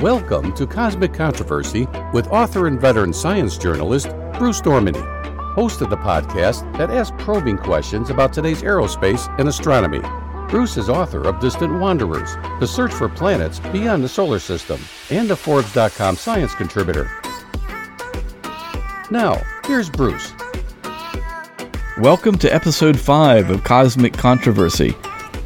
Welcome to Cosmic Controversy with author and veteran science journalist Bruce Dorminey, host of the podcast that asks probing questions about today's aerospace and astronomy. Bruce is author of Distant Wanderers, The Search for Planets Beyond the Solar System, and a Forbes.com science contributor. Now, here's Bruce. Welcome to episode 5 of Cosmic Controversy.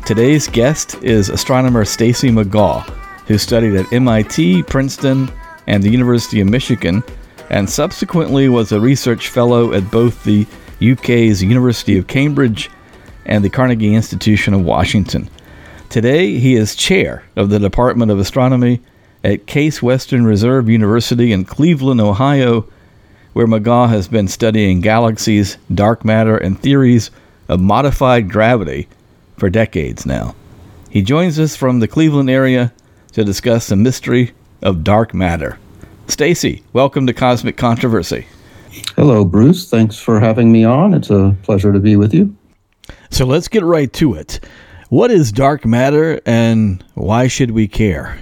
Today's guest is astronomer Stacy McGaugh, who studied at MIT, Princeton, and the University of Michigan, and subsequently was a research fellow at both the UK's University of Cambridge and the Carnegie Institution of Washington. Today, he is chair of the Department of Astronomy at Case Western Reserve University in Cleveland, Ohio, where McGaugh has been studying galaxies, dark matter, and theories of modified gravity for decades now. He joins us from the Cleveland area to discuss the mystery of dark matter. Stacy, welcome to Cosmic Controversy. Hello, Bruce. Thanks for having me on. It's a pleasure to be with you. So let's get right to it. What is dark matter and why should we care?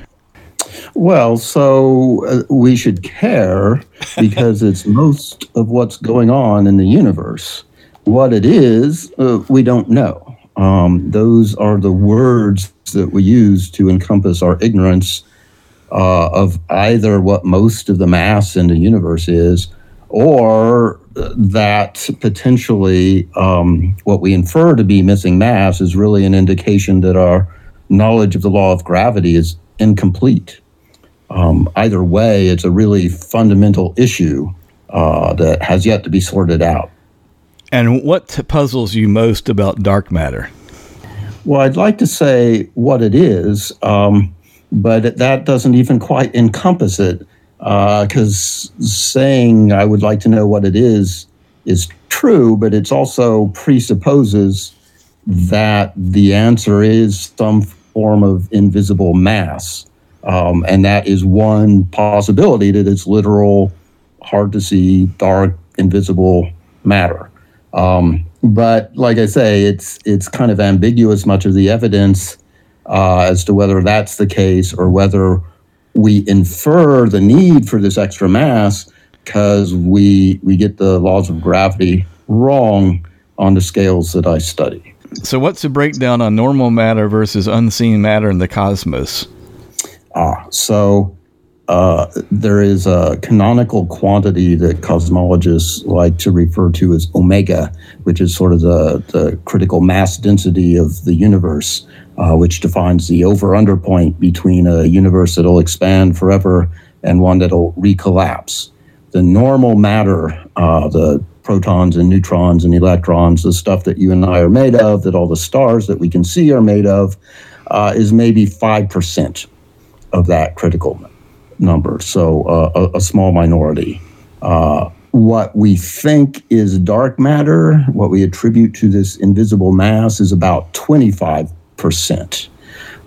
Well, so uh, we should care because it's most of what's going on in the universe. What it is, uh, we don't know. Um, those are the words that we use to encompass our ignorance uh, of either what most of the mass in the universe is, or that potentially um, what we infer to be missing mass is really an indication that our knowledge of the law of gravity is incomplete. Um, either way, it's a really fundamental issue uh, that has yet to be sorted out. And what puzzles you most about dark matter? Well, I'd like to say what it is, um, but that doesn't even quite encompass it. Because uh, saying I would like to know what it is is true, but it also presupposes that the answer is some form of invisible mass. Um, and that is one possibility that it's literal, hard to see, dark, invisible matter. Um, but like I say, it's it's kind of ambiguous much of the evidence uh, as to whether that's the case or whether we infer the need for this extra mass because we we get the laws of gravity wrong on the scales that I study. So, what's the breakdown on normal matter versus unseen matter in the cosmos? Ah, so uh, there is a canonical quantity that cosmologists like to refer to as omega, which is sort of the, the critical mass density of the universe, uh, which defines the over under point between a universe that'll expand forever and one that'll recollapse. The normal matter, uh, the protons and neutrons and electrons, the stuff that you and I are made of, that all the stars that we can see are made of, uh, is maybe 5% of that critical number, so uh, a, a, small minority. Uh, what we think is dark matter, what we attribute to this invisible mass, is about 25%.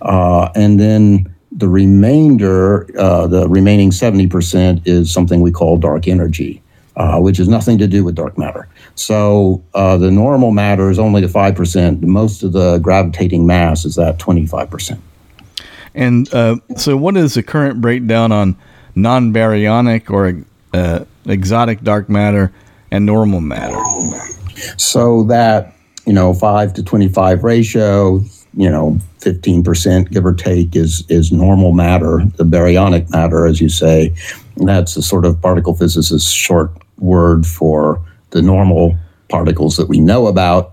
Uh, and then the remainder, uh, the remaining 70%, is something we call dark energy. Uh, which has nothing to do with dark matter. So uh, the normal matter is only the 5%. Most of the gravitating mass is that 25%. And uh, so, what is the current breakdown on non baryonic or uh, exotic dark matter and normal matter? So, that, you know, 5 to 25 ratio, you know, 15% give or take is, is normal matter, the baryonic matter, as you say. That's the sort of particle physicist's short word for the normal particles that we know about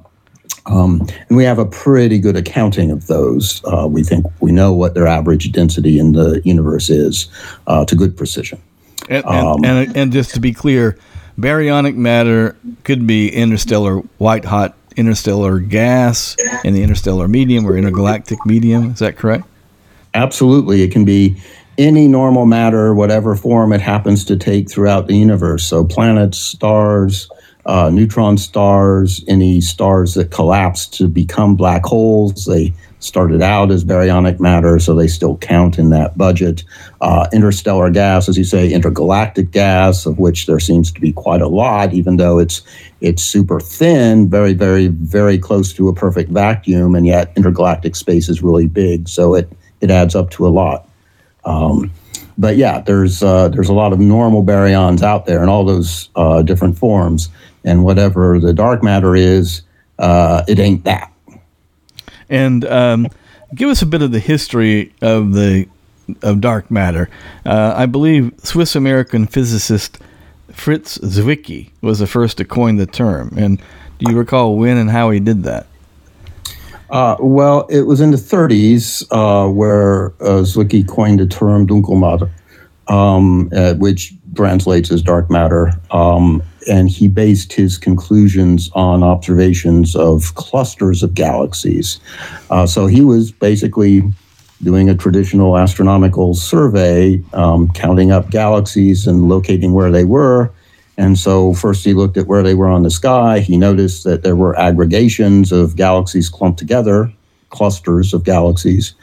um, and we have a pretty good accounting of those. Uh, we think we know what their average density in the universe is uh, to good precision. And, um, and, and, just to be clear, baryonic matter could be interstellar white hot interstellar gas in the interstellar medium or intergalactic medium. Is that correct? Absolutely. It can be any normal matter, whatever form it happens to take throughout the universe. So planets, stars, uh, neutron stars, any stars that collapse to become black holes. They started out as baryonic matter, so they still count in that budget. Uh, interstellar gas, as you say, intergalactic gas, of which there seems to be quite a lot, even though it's it's super thin, very, very, very close to a perfect vacuum, and yet intergalactic space is really big, so it it adds up to a lot. Um, but yeah, there's uh, there's a lot of normal baryons out there in all those uh, different forms, and whatever the dark matter is, uh, it ain't that. And um, give us a bit of the history of the of dark matter. Uh, I believe Swiss American physicist Fritz Zwicky was the first to coin the term. And do you recall when and how he did that? Uh, well, it was in the 30s uh, where uh, Zwicky coined the term Dunkelmatter, um, uh, which translates as dark matter. Um, and he based his conclusions on observations of clusters of galaxies. Uh, so he was basically doing a traditional astronomical survey, um, counting up galaxies and locating where they were. And so, first he looked at where they were on the sky. He noticed that there were aggregations of galaxies clumped together, clusters of galaxies.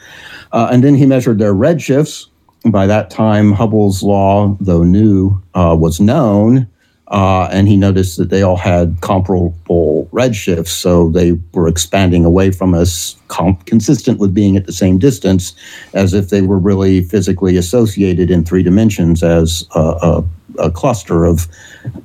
Uh, and then he measured their redshifts. By that time, Hubble's law, though new, uh, was known. Uh, and he noticed that they all had comparable redshifts, so they were expanding away from us, comp- consistent with being at the same distance, as if they were really physically associated in three dimensions as a, a, a cluster of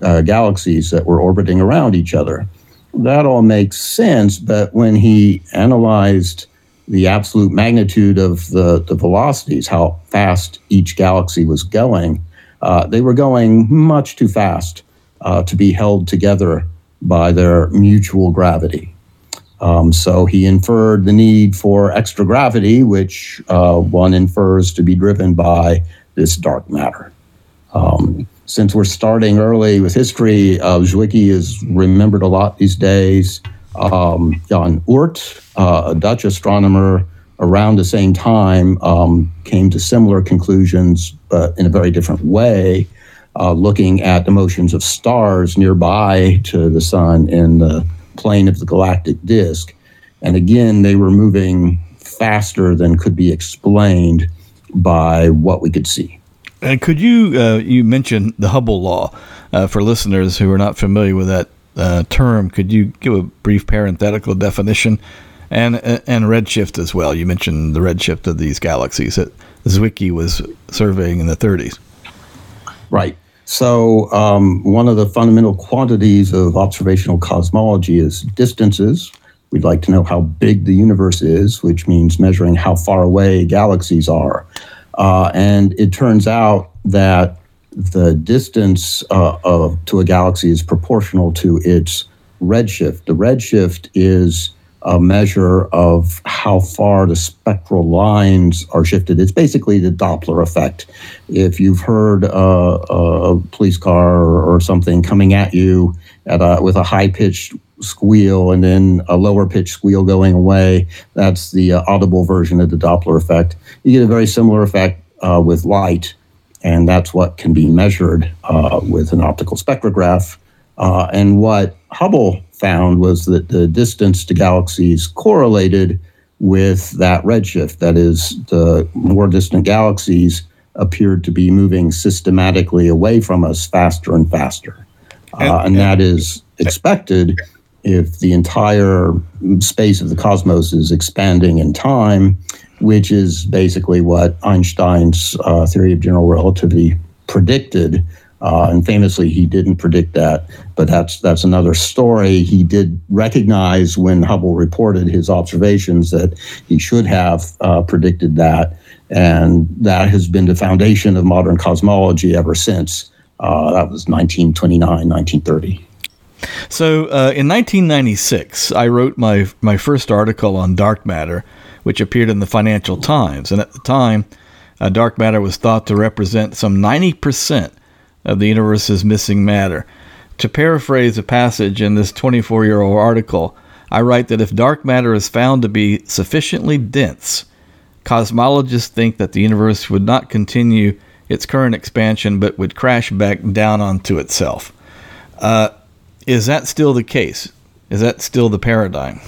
uh, galaxies that were orbiting around each other. That all makes sense, but when he analyzed the absolute magnitude of the, the velocities, how fast each galaxy was going, uh, they were going much too fast uh, to be held together by their mutual gravity. Um, so he inferred the need for extra gravity, which uh, one infers to be driven by this dark matter. Um, since we're starting early with history, uh, Zwicky is remembered a lot these days. Um, Jan Oort, uh, a Dutch astronomer around the same time, um, came to similar conclusions, but in a very different way uh, looking at the motions of stars nearby to the sun in the plane of the galactic disk. And again, they were moving faster than could be explained by what we could see. And could you, uh, you mentioned the Hubble law. Uh, for listeners who are not familiar with that uh, term, could you give a brief parenthetical definition? And, and redshift as well. You mentioned the redshift of these galaxies that Zwicky was surveying in the 30s. Right. So, um, one of the fundamental quantities of observational cosmology is distances. We'd like to know how big the universe is, which means measuring how far away galaxies are. Uh, and it turns out that the distance uh, of, to a galaxy is proportional to its redshift. The redshift is a measure of how far the spectral lines are shifted. It's basically the Doppler effect. If you've heard uh, a police car or, something coming at you at a, with a high pitched squeal and then a lower pitched squeal going away, that's the uh, audible version of the Doppler effect. You get a very similar effect uh, with light, and that's what can be measured uh, with an optical spectrograph. Uh, and what Hubble found was that the distance to galaxies correlated with that redshift. That is, the more distant galaxies appeared to be moving systematically away from us faster and faster. Uh, and that is expected if the entire space of the cosmos is expanding in time, which is basically what Einstein's uh, theory of general relativity predicted uh, and famously, he didn't predict that, but that's that's another story. He did recognize when Hubble reported his observations that he should have uh, predicted that, and that has been the foundation of modern cosmology ever since. Uh, that was 1929, 1930. So, uh, in 1996, I wrote my my first article on dark matter, which appeared in the Financial Times, and at the time, uh, dark matter was thought to represent some 90 percent of the universe's missing matter. To paraphrase a passage in this 24 year old article, I write that if dark matter is found to be sufficiently dense, cosmologists think that the universe would not continue its current expansion but would crash back down onto itself. Uh, is that still the case? Is that still the paradigm?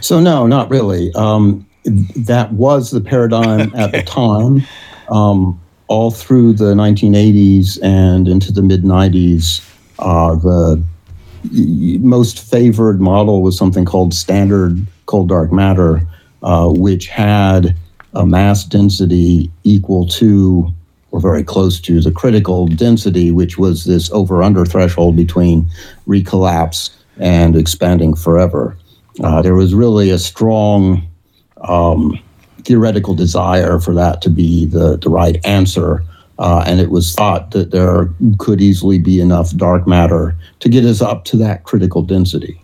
So, no, not really. Um, that was the paradigm at the time. Um, all through the 1980s and into the mid 90s, uh, the most favored model was something called standard cold dark matter, uh, which had a mass density equal to or very close to the critical density, which was this over under threshold between recollapse and expanding forever. Uh, there was really a strong um, theoretical desire for that to be the, the right answer. Uh, and it was thought that there could easily be enough dark matter to get us up to that critical density.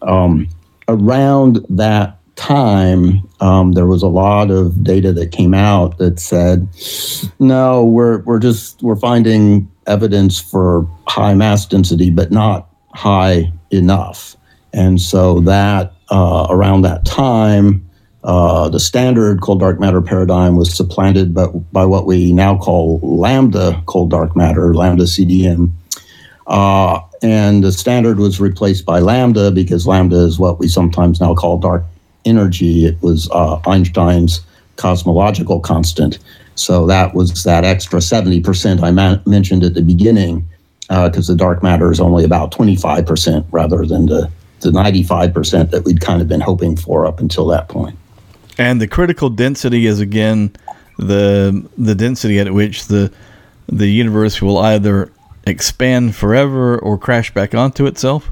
Um, around that time, um, there was a lot of data that came out that said, no, we're, we're just, we're finding evidence for high mass density, but not high enough. And so that uh, around that time, uh, the standard cold dark matter paradigm was supplanted by, by what we now call lambda cold dark matter, lambda CDM. Uh, and the standard was replaced by lambda because lambda is what we sometimes now call dark energy. It was uh, Einstein's cosmological constant. So that was that extra 70% I ma- mentioned at the beginning, because uh, the dark matter is only about 25% rather than the, the 95% that we'd kind of been hoping for up until that point. And the critical density is again the the density at which the the universe will either expand forever or crash back onto itself.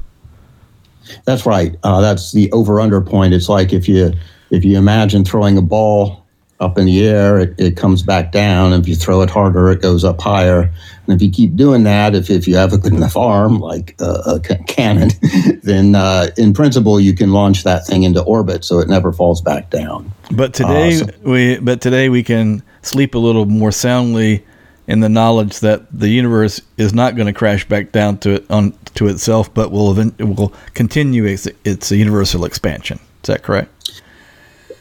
That's right. Uh, that's the over under point. It's like if you if you imagine throwing a ball up in the air, it, it comes back down. If you throw it harder, it goes up higher. And if you keep doing that, if, if you have a good enough arm, like a, a cannon, then uh, in principle you can launch that thing into orbit, so it never falls back down. But today uh, so, we but today we can sleep a little more soundly in the knowledge that the universe is not going to crash back down to it on to itself, but will event, will continue its, its universal expansion. Is that correct?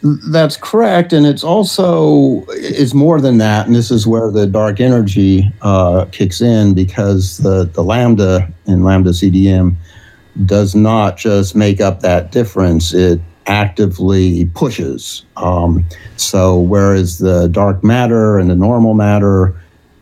That's correct, and it's also it's more than that, and this is where the dark energy uh, kicks in because the the lambda in lambda CDM does not just make up that difference; it actively pushes. Um, so whereas the dark matter and the normal matter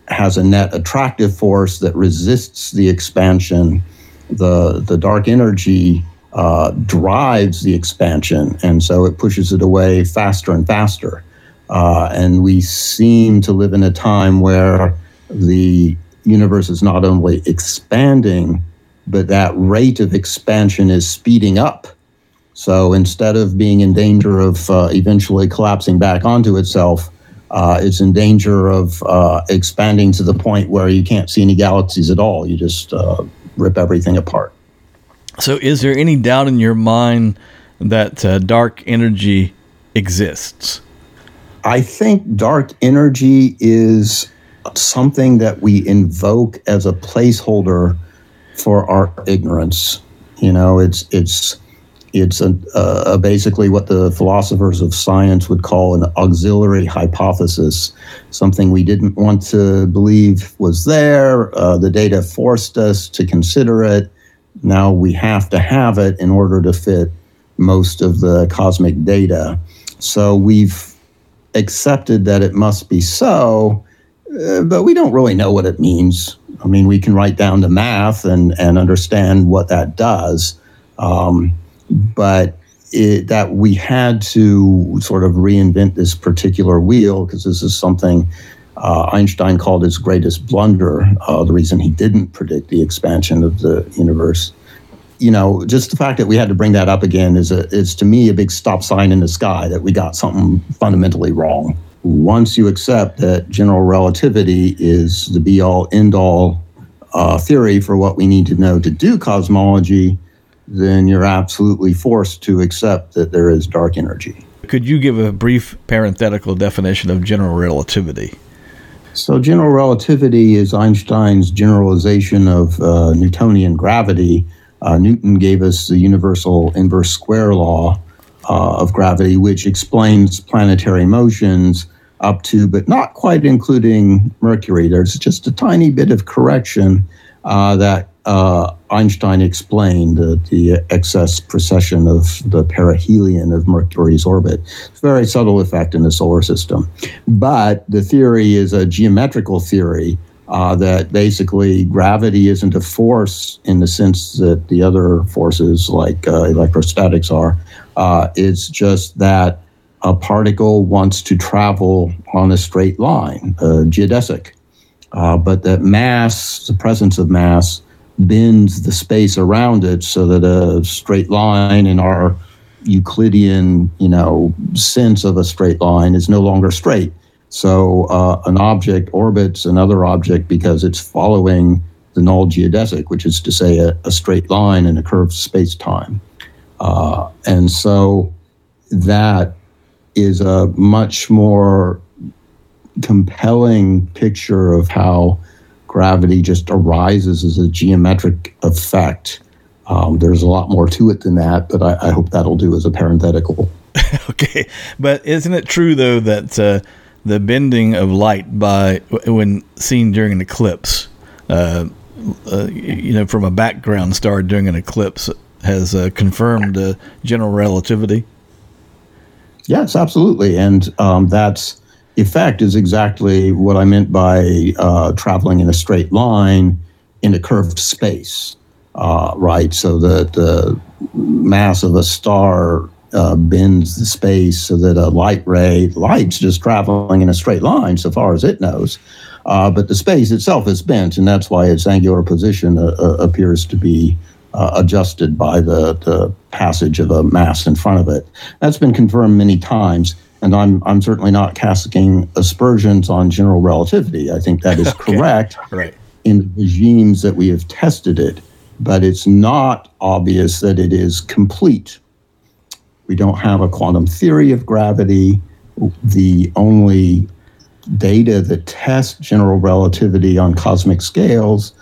has a net attractive force that resists the expansion, the the dark energy uh, drives the expansion, and so it pushes it away faster and faster. Uh, and we seem to live in a time where the universe is not only expanding, but that rate of expansion is speeding up. So instead of being in danger of uh, eventually collapsing back onto itself, uh, it's in danger of uh, expanding to the point where you can't see any galaxies at all. You just uh, rip everything apart. So, is there any doubt in your mind that uh, dark energy exists? I think dark energy is something that we invoke as a placeholder for our ignorance. You know, it's it's it's a, uh, basically what the philosophers of science would call an auxiliary hypothesis, something we didn't want to believe was there. Uh, the data forced us to consider it, now we have to have it in order to fit most of the cosmic data. So we've accepted that it must be so, uh, but we don't really know what it means. I mean, we can write down the math and, and understand what that does, um, but it, that we had to sort of reinvent this particular wheel because this is something uh, Einstein called his greatest blunder, uh, the reason he didn't predict the expansion of the universe. You know, just the fact that we had to bring that up again is, a, is to me a big stop sign in the sky that we got something fundamentally wrong. Once you accept that general relativity is the be all end all uh, theory for what we need to know to do cosmology, then you're absolutely forced to accept that there is dark energy. Could you give a brief parenthetical definition of general relativity? So, general relativity is Einstein's generalization of uh, Newtonian gravity. Uh, Newton gave us the universal inverse square law uh, of gravity, which explains planetary motions up to, but not quite including Mercury. There's just a tiny bit of correction uh, that uh, Einstein explained uh, the excess precession of the perihelion of Mercury's orbit. It's a very subtle effect in the solar system. But the theory is a geometrical theory uh, that basically gravity isn't a force in the sense that the other forces, like uh, electrostatics, are. Uh, it's just that a particle wants to travel on a straight line, a geodesic. Uh, but that mass, the presence of mass, bends the space around it so that a straight line in our Euclidean, you know, sense of a straight line is no longer straight. So uh, an object orbits another object because it's following the null geodesic, which is to say a, a straight line in a curved space time. Uh, and so that is a much more compelling picture of how gravity just arises as a geometric effect. Um, there's a lot more to it than that, but I, I hope that'll do as a parenthetical. okay, but isn't it true though that uh, the bending of light by when seen during an eclipse, uh, uh, you know, from a background star during an eclipse, has uh, confirmed uh, general relativity? Yes, absolutely, and um, that's effect is exactly what I meant by uh, traveling in a straight line in a curved space, uh, right? So that the mass of a star uh, bends the space so that a light ray, light's just traveling in a straight line so far as it knows. Uh, but the space itself is bent, and that's why its angular position uh, uh, appears to be adjusted by the, the passage of a mass in front of it. That's been confirmed many times and I'm I'm certainly not casting aspersions on general relativity. I think that is okay. correct right. in the regimes that we have tested it, but it's not obvious that it is complete. We don't have a quantum theory of gravity. The only data that test general relativity on cosmic scales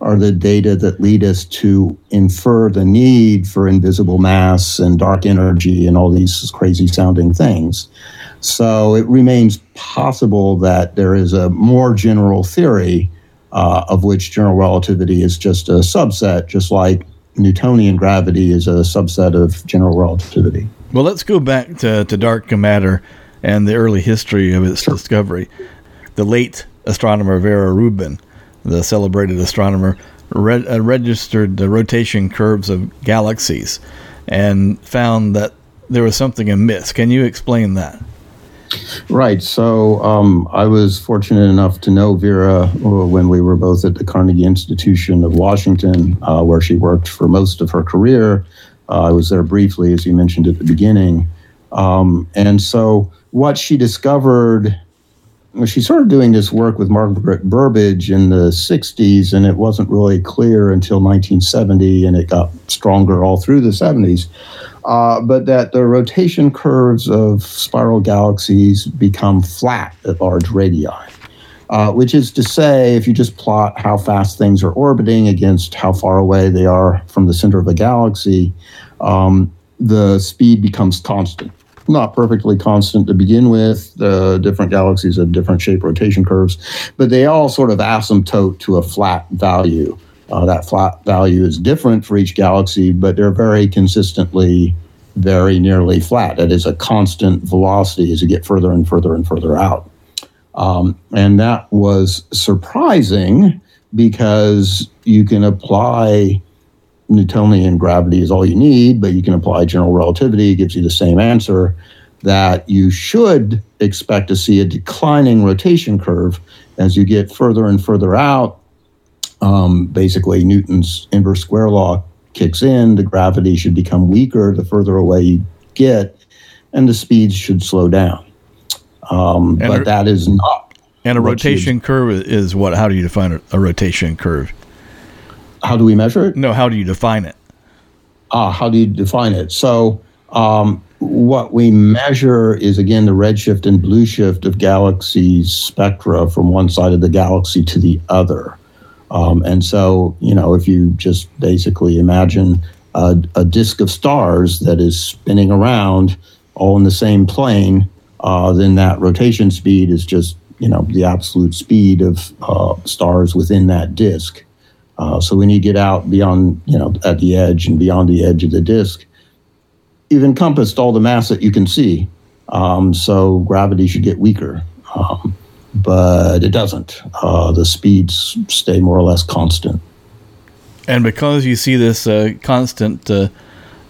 are the data that lead us to infer the need for invisible mass and dark energy and all these crazy sounding things. So it remains possible that there is a more general theory uh, of which general relativity is just a subset, just like Newtonian gravity is a subset of general relativity. Well, let's go back to, to dark matter and the early history of its sure. discovery. The late astronomer Vera Rubin the celebrated astronomer, uh, registered the rotation curves of galaxies and found that there was something amiss. Can you explain that? Right. So um, I was fortunate enough to know Vera uh, when we were both at the Carnegie Institution of Washington, uh, where she worked for most of her career. Uh, I was there briefly, as you mentioned at the beginning. Um, and so what she discovered she started doing this work with Margaret Burbidge in the 60s, and it wasn't really clear until 1970, and it got stronger all through the 70s. Uh, but that the rotation curves of spiral galaxies become flat at large radii. Uh, which is to say, if you just plot how fast things are orbiting against how far away they are from the center of a galaxy, um, the speed becomes constant not perfectly constant to begin with. The different galaxies have different shape rotation curves, but they all sort of asymptote to a flat value. Uh, that flat value is different for each galaxy, but they're very consistently very nearly flat. That is a constant velocity as you get further and further and further out. Um, and that was surprising because you can apply Newtonian gravity is all you need, but you can apply general relativity, it gives you the same answer. That you should expect to see a declining rotation curve as you get further and further out. Um, basically, Newton's inverse square law kicks in, the gravity should become weaker the further away you get, and the speeds should slow down. Um, but a, that is not. And a rotation curve is what? How do you define a, a rotation curve? How do we measure it? No, how do you define it? Ah, how do you define it? So, um, what we measure is again the redshift and blue shift of galaxies spectra from one side of the galaxy to the other. Um, and so, you know, if you just basically imagine a, a, disk of stars that is spinning around all in the same plane, uh, then that rotation speed is just, you know, the absolute speed of uh, stars within that disk. Uh, so when you get out beyond, you know, at the edge and beyond the edge of the disk, you've encompassed all the mass that you can see. Um, so gravity should get weaker, um, but it doesn't. Uh, the speeds stay more or less constant. And because you see this uh, constant uh,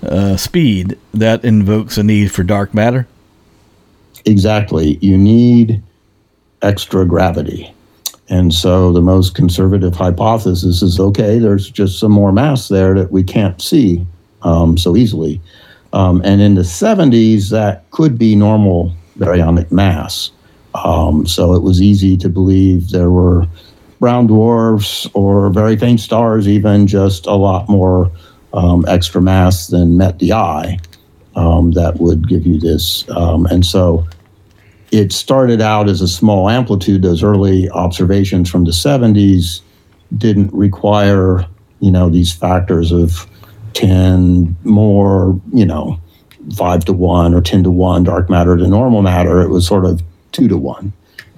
uh, speed, that invokes a need for dark matter. exactly. You need extra gravity. And so the most conservative hypothesis is okay, there's just some more mass there that we can't see um, so easily. Um, and in the 70s, that could be normal baryonic mass. Um, so it was easy to believe there were brown dwarfs or very faint stars, even just a lot more um, extra mass than met the eye um, that would give you this. Um, and so it started out as a small amplitude. Those early observations from the 70s didn't require, you know, these factors of 10 more, you know, five to one or 10 to one dark matter to normal matter. It was sort of two to one.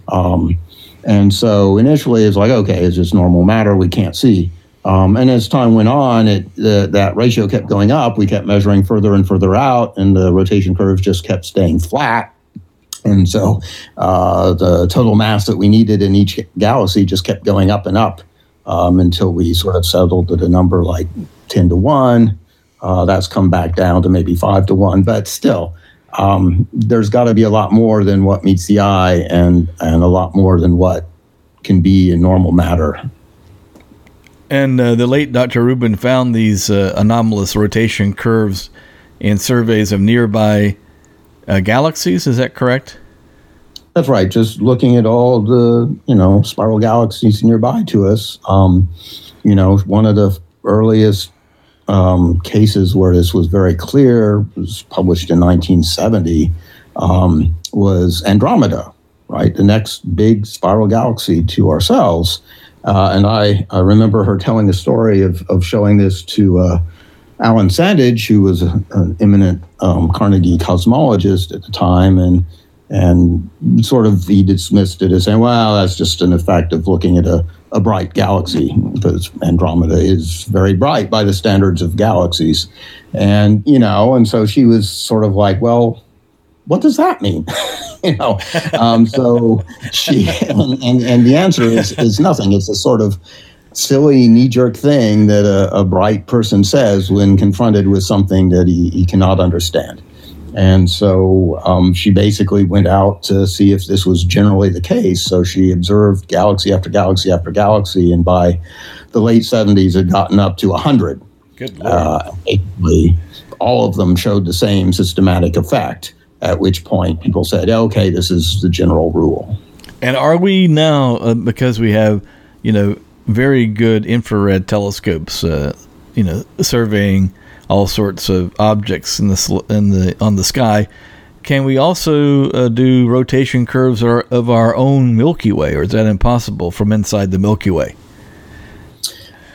Um, and so initially it's like, okay, it's just normal matter. We can't see. Um, and as time went on, it the, that ratio kept going up. We kept measuring further and further out, and the rotation curves just kept staying flat. And so uh, the total mass that we needed in each galaxy just kept going up and up um, until we sort of settled at a number like 10 to 1. Uh, that's come back down to maybe 5 to 1. But still, um, there's got to be a lot more than what meets the eye and, and a lot more than what can be in normal matter. And uh, the late Dr. Rubin found these uh, anomalous rotation curves in surveys of nearby uh, galaxies. Is that correct? That's right. Just looking at all the you know spiral galaxies nearby to us. Um, you know, one of the earliest um, cases where this was very clear was published in 1970. Um, was Andromeda, right? The next big spiral galaxy to ourselves. Uh, and I, I remember her telling the story of, of showing this to uh, Alan Sandage, who was a, an eminent um, Carnegie cosmologist at the time, and and sort of he dismissed it as saying, well, that's just an effect of looking at a, a bright galaxy, because Andromeda is very bright by the standards of galaxies. And, you know, and so she was sort of like, well, what does that mean? you know, um, so she, and, and, and the answer is, is nothing. It's a sort of silly knee jerk thing that a, a, bright person says when confronted with something that he, he cannot understand. And so um, she basically went out to see if this was generally the case. So she observed galaxy after galaxy after galaxy, and by the late 70s, had gotten up to 100. Good Lord. Uh, all of them showed the same systematic effect, at which point people said, okay, this is the general rule. And are we now, uh, because we have, you know, very good infrared telescopes, uh, you know, surveying all sorts of objects in the in the on the sky. Can we also uh, do rotation curves of our own Milky Way, or is that impossible from inside the Milky Way?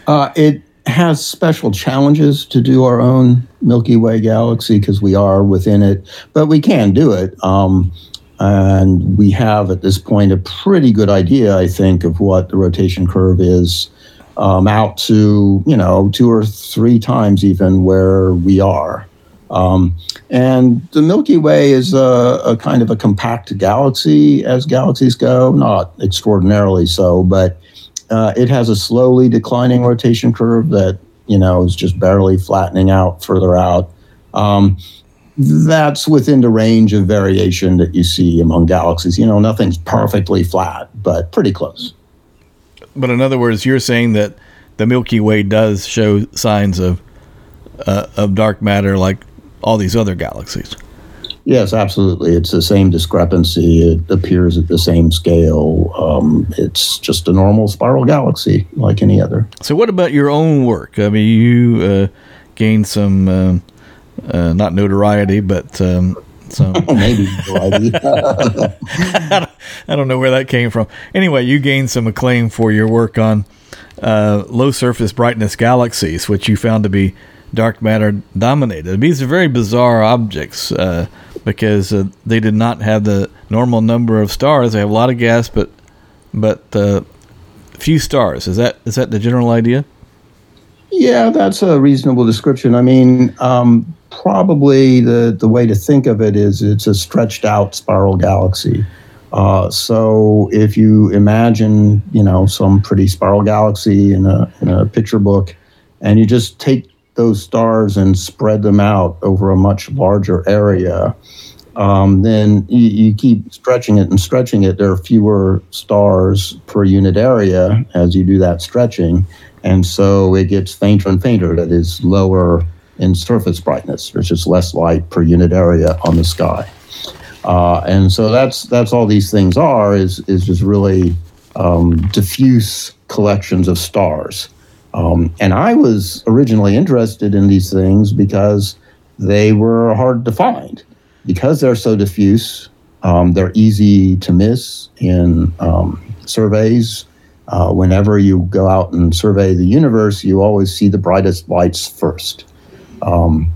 Uh, it has special challenges to do our own Milky Way galaxy because we are within it, but we can do it. Um, and we have at this point a pretty good idea, I think, of what the rotation curve is um, out to, you know, two or three times even where we are. Um, and the Milky Way is a, a, kind of a compact galaxy as galaxies go, not extraordinarily so, but uh, it has a slowly declining rotation curve that, you know, is just barely flattening out further out. Um, that's within the range of variation that you see among galaxies. You know, nothing's perfectly flat, but pretty close. But in other words, you're saying that the Milky Way does show signs of uh, of dark matter, like all these other galaxies. Yes, absolutely. It's the same discrepancy. It appears at the same scale. Um, it's just a normal spiral galaxy, like any other. So, what about your own work? I mean, you uh, gained some. Uh, uh, not notoriety, but um, some maybe notoriety. I don't know where that came from. Anyway, you gained some acclaim for your work on uh, low surface brightness galaxies, which you found to be dark matter dominated. These are very bizarre objects uh, because uh, they did not have the normal number of stars. They have a lot of gas, but but uh, few stars. Is that is that the general idea? Yeah, that's a reasonable description. I mean, um, probably the, the way to think of it is it's a stretched out spiral galaxy. Uh, so if you imagine, you know, some pretty spiral galaxy in a, in a picture book, and you just take those stars and spread them out over a much larger area, um, then you, you, keep stretching it and stretching it. There are fewer stars per unit area as you do that stretching. And so it gets fainter and fainter. That is lower in surface brightness. There's just less light per unit area on the sky. Uh, and so that's that's all these things are is is just really um, diffuse collections of stars. Um, and I was originally interested in these things because they were hard to find because they're so diffuse, um, they're easy to miss in um, surveys. Uh, whenever you go out and survey the universe, you always see the brightest lights first, um,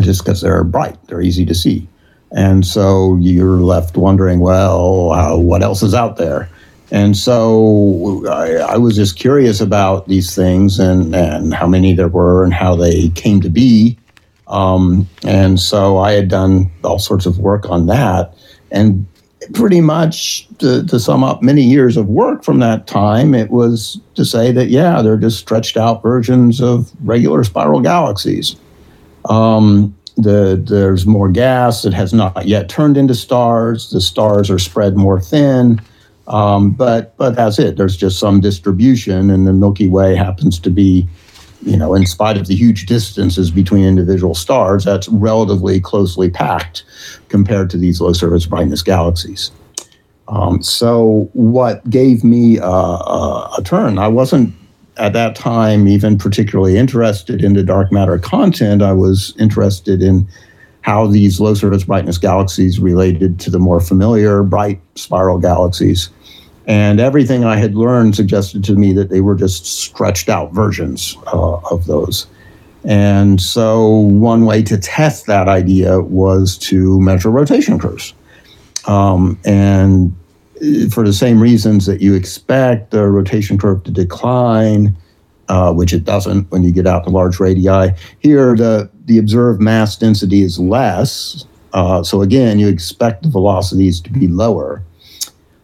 just because they're bright, they're easy to see. And so you're left wondering, well, uh, what else is out there? And so I, I, was just curious about these things and, and how many there were and how they came to be. Um, and so I had done all sorts of work on that. And pretty much to, to, sum up many years of work from that time, it was to say that, yeah, they're just stretched out versions of regular spiral galaxies. Um, the, there's more gas that has not yet turned into stars. The stars are spread more thin. Um, but but that's it. There's just some distribution, and the Milky Way happens to be you know, in spite of the huge distances between individual stars, that's relatively closely packed compared to these low surface brightness galaxies. Um, so, what gave me uh, uh, a turn? I wasn't at that time even particularly interested in the dark matter content. I was interested in how these low surface brightness galaxies related to the more familiar bright spiral galaxies. And everything I had learned suggested to me that they were just stretched out versions uh, of those. And so, one way to test that idea was to measure rotation curves. Um, and uh, for the same reasons that you expect the rotation curve to decline, uh, which it doesn't when you get out to large radii, here the, the observed mass density is less. Uh, so, again, you expect the velocities to be lower.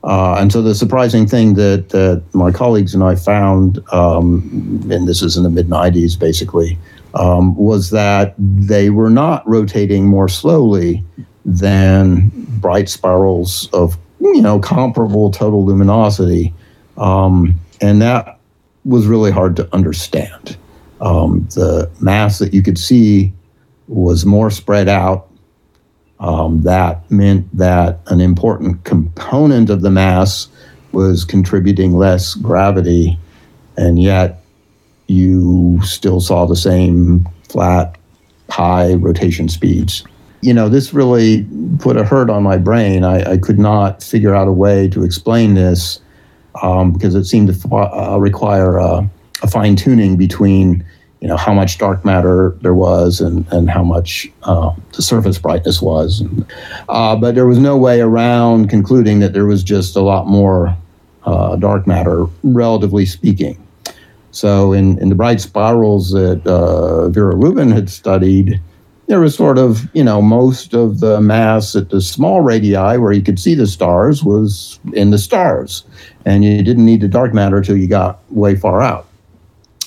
Uh, and so the surprising thing that, that my colleagues and I found, um, and this is in the mid 90s basically, um, was that they were not rotating more slowly than bright spirals of you know comparable total luminosity, um, and that was really hard to understand. Um, the mass that you could see was more spread out um, that meant that an important component of the mass was contributing less gravity, and yet you still saw the same flat, high rotation speeds. You know, this really put a hurt on my brain. I, I could not figure out a way to explain this um, because it seemed to uh, require a fine tuning between you know how much dark matter there was and and how much uh, the surface brightness was. Uh, but there was no way around concluding that there was just a lot more uh, dark matter, relatively speaking. So in in the bright spirals that uh, Vera Rubin had studied. There was sort of, you know, most of the mass at the small radii where you could see the stars was in the stars. And you didn't need the dark matter until you got way far out.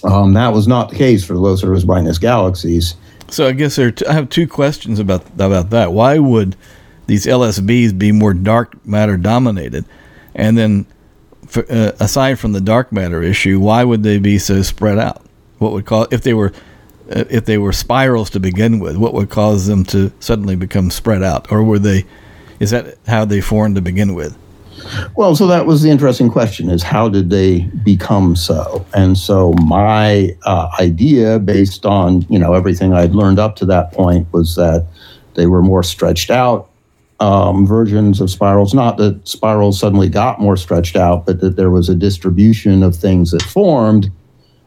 Um, that was not the case for the low surface brightness galaxies. So I guess there t- I have two questions about about that. Why would these LSBs be more dark matter dominated? And then, for, uh, aside from the dark matter issue, why would they be so spread out? What would cause if they were uh, if they were spirals to begin with? What would cause them to suddenly become spread out, or were they? Is that how they formed to begin with? Well, so that was the interesting question: is how did they become so? And so my uh, idea, based on you know everything I'd learned up to that point, was that they were more stretched out um, versions of spirals. Not that spirals suddenly got more stretched out, but that there was a distribution of things that formed,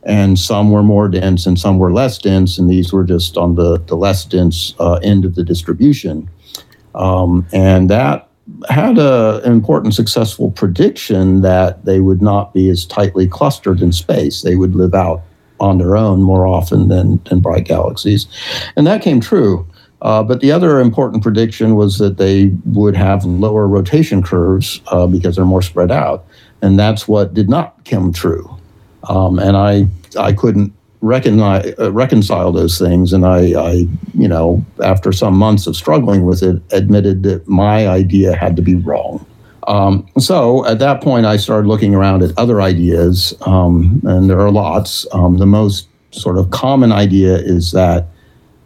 and some were more dense and some were less dense, and these were just on the the less dense uh, end of the distribution. Um, and that had a, an important successful prediction that they would not be as tightly clustered in space. They would live out on their own more often than, than bright galaxies. And that came true. Uh, but the other important prediction was that they would have lower rotation curves uh, because they're more spread out. And that's what did not come true. Um, and I, I couldn't recognize, uh, reconcile those things. And I, I, you know, after some months of struggling with it, admitted that my idea had to be wrong. Um, so at that point, I started looking around at other ideas, um, and there are lots. Um, the most sort of common idea is that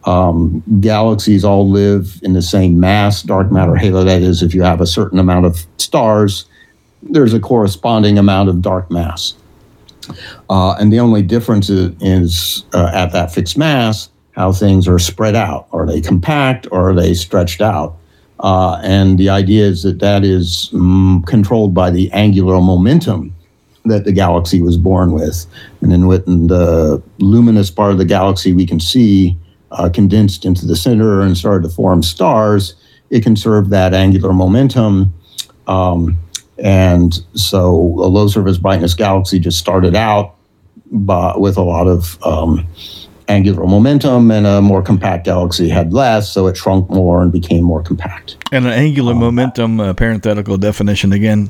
um, galaxies all live in the same mass dark matter halo. That is, if you have a certain amount of stars, there's a corresponding amount of dark mass. Uh, and the only difference is, is uh, at that fixed mass how things are spread out. Are they compact or are they stretched out? Uh, and the idea is that that is mm, controlled by the angular momentum that the galaxy was born with. And then within the luminous part of the galaxy, we can see uh, condensed into the center and started to form stars. It can serve that angular momentum. Um, and so a low surface brightness galaxy just started out by, with a lot of um, angular momentum, and a more compact galaxy had less, so it shrunk more and became more compact. And an angular um, momentum, uh, parenthetical definition again.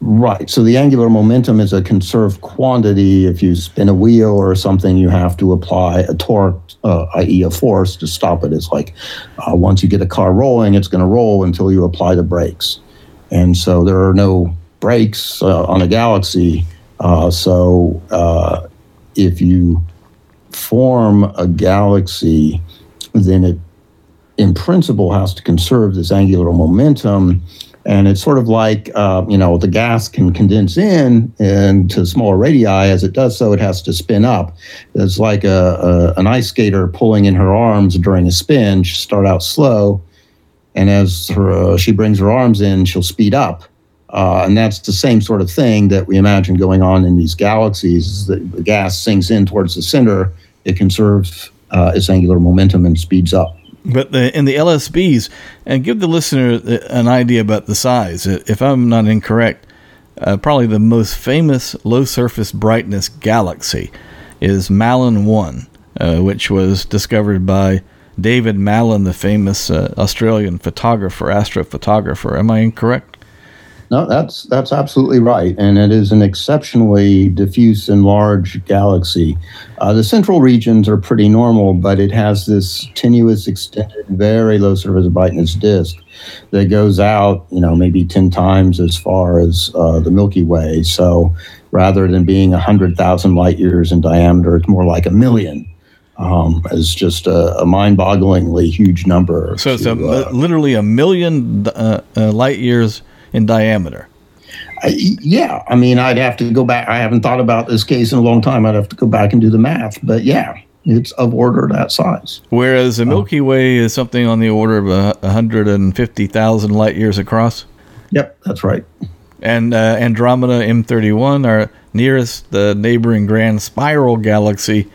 Right. So the angular momentum is a conserved quantity. If you spin a wheel or something, you have to apply a torque, uh, i.e., a force, to stop it. It's like uh, once you get a car rolling, it's going to roll until you apply the brakes. And so there are no brakes uh, on a galaxy. Uh, so uh, if you form a galaxy, then it, in principle, has to conserve this angular momentum. And it's sort of like, uh, you know, the gas can condense in into smaller radii. As it does so, it has to spin up. It's like a, a an ice skater pulling in her arms during a spin. She start out slow, and as her, uh, she brings her arms in, she'll speed up. Uh, and that's the same sort of thing that we imagine going on in these galaxies. The, the gas sinks in towards the center, it conserves uh, its angular momentum and speeds up. But the, in the LSBs, and give the listener an idea about the size. If I'm not incorrect, uh, probably the most famous low surface brightness galaxy is Malin 1, uh, which was discovered by David Malin, the famous uh, Australian photographer, astrophotographer. Am I incorrect? No, that's that's absolutely right, and it is an exceptionally diffuse and large galaxy. Uh, the central regions are pretty normal, but it has this tenuous, extended, very low surface brightness disk that goes out, you know, maybe ten times as far as uh, the Milky Way. So, rather than being hundred thousand light years in diameter, it's more like a million. Um, is just a, a, mind-bogglingly huge number. So it's a, uh, literally a million uh, uh, light years in diameter. yeah, I mean, I'd have to go back. I haven't thought about this case in a long time. I'd have to go back and do the math, but yeah, it's of order that size. Whereas the Milky Way is something on the order of 150,000 light years across. Yep, that's right. And uh, Andromeda M31, our nearest the neighboring grand spiral galaxy,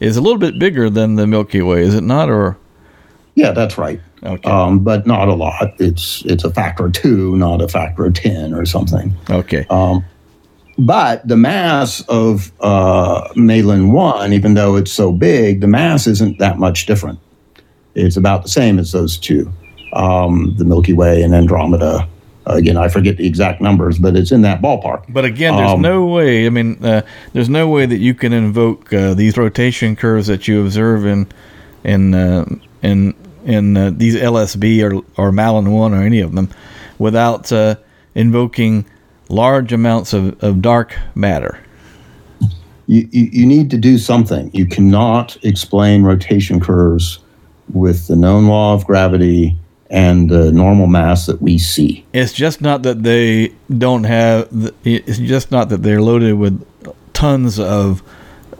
is a little bit bigger than the Milky Way, is it not? Or yeah, that's right. Okay. Um, but not a lot. It's it's a factor of two, not a factor of ten or something. Okay. Um, but the mass of uh, Malin one, even though it's so big, the mass isn't that much different. It's about the same as those two, um, the Milky Way and Andromeda. Again, I forget the exact numbers, but it's in that ballpark. But again, there's um, no way. I mean, uh, there's no way that you can invoke uh, these rotation curves that you observe in in uh, in in uh, these LSB or, or Malin 1 or any of them without uh, invoking large amounts of, of dark matter. You, you, you, need to do something. You cannot explain rotation curves with the known law of gravity and the normal mass that we see. It's just not that they don't have, it's just not that they're loaded with tons of,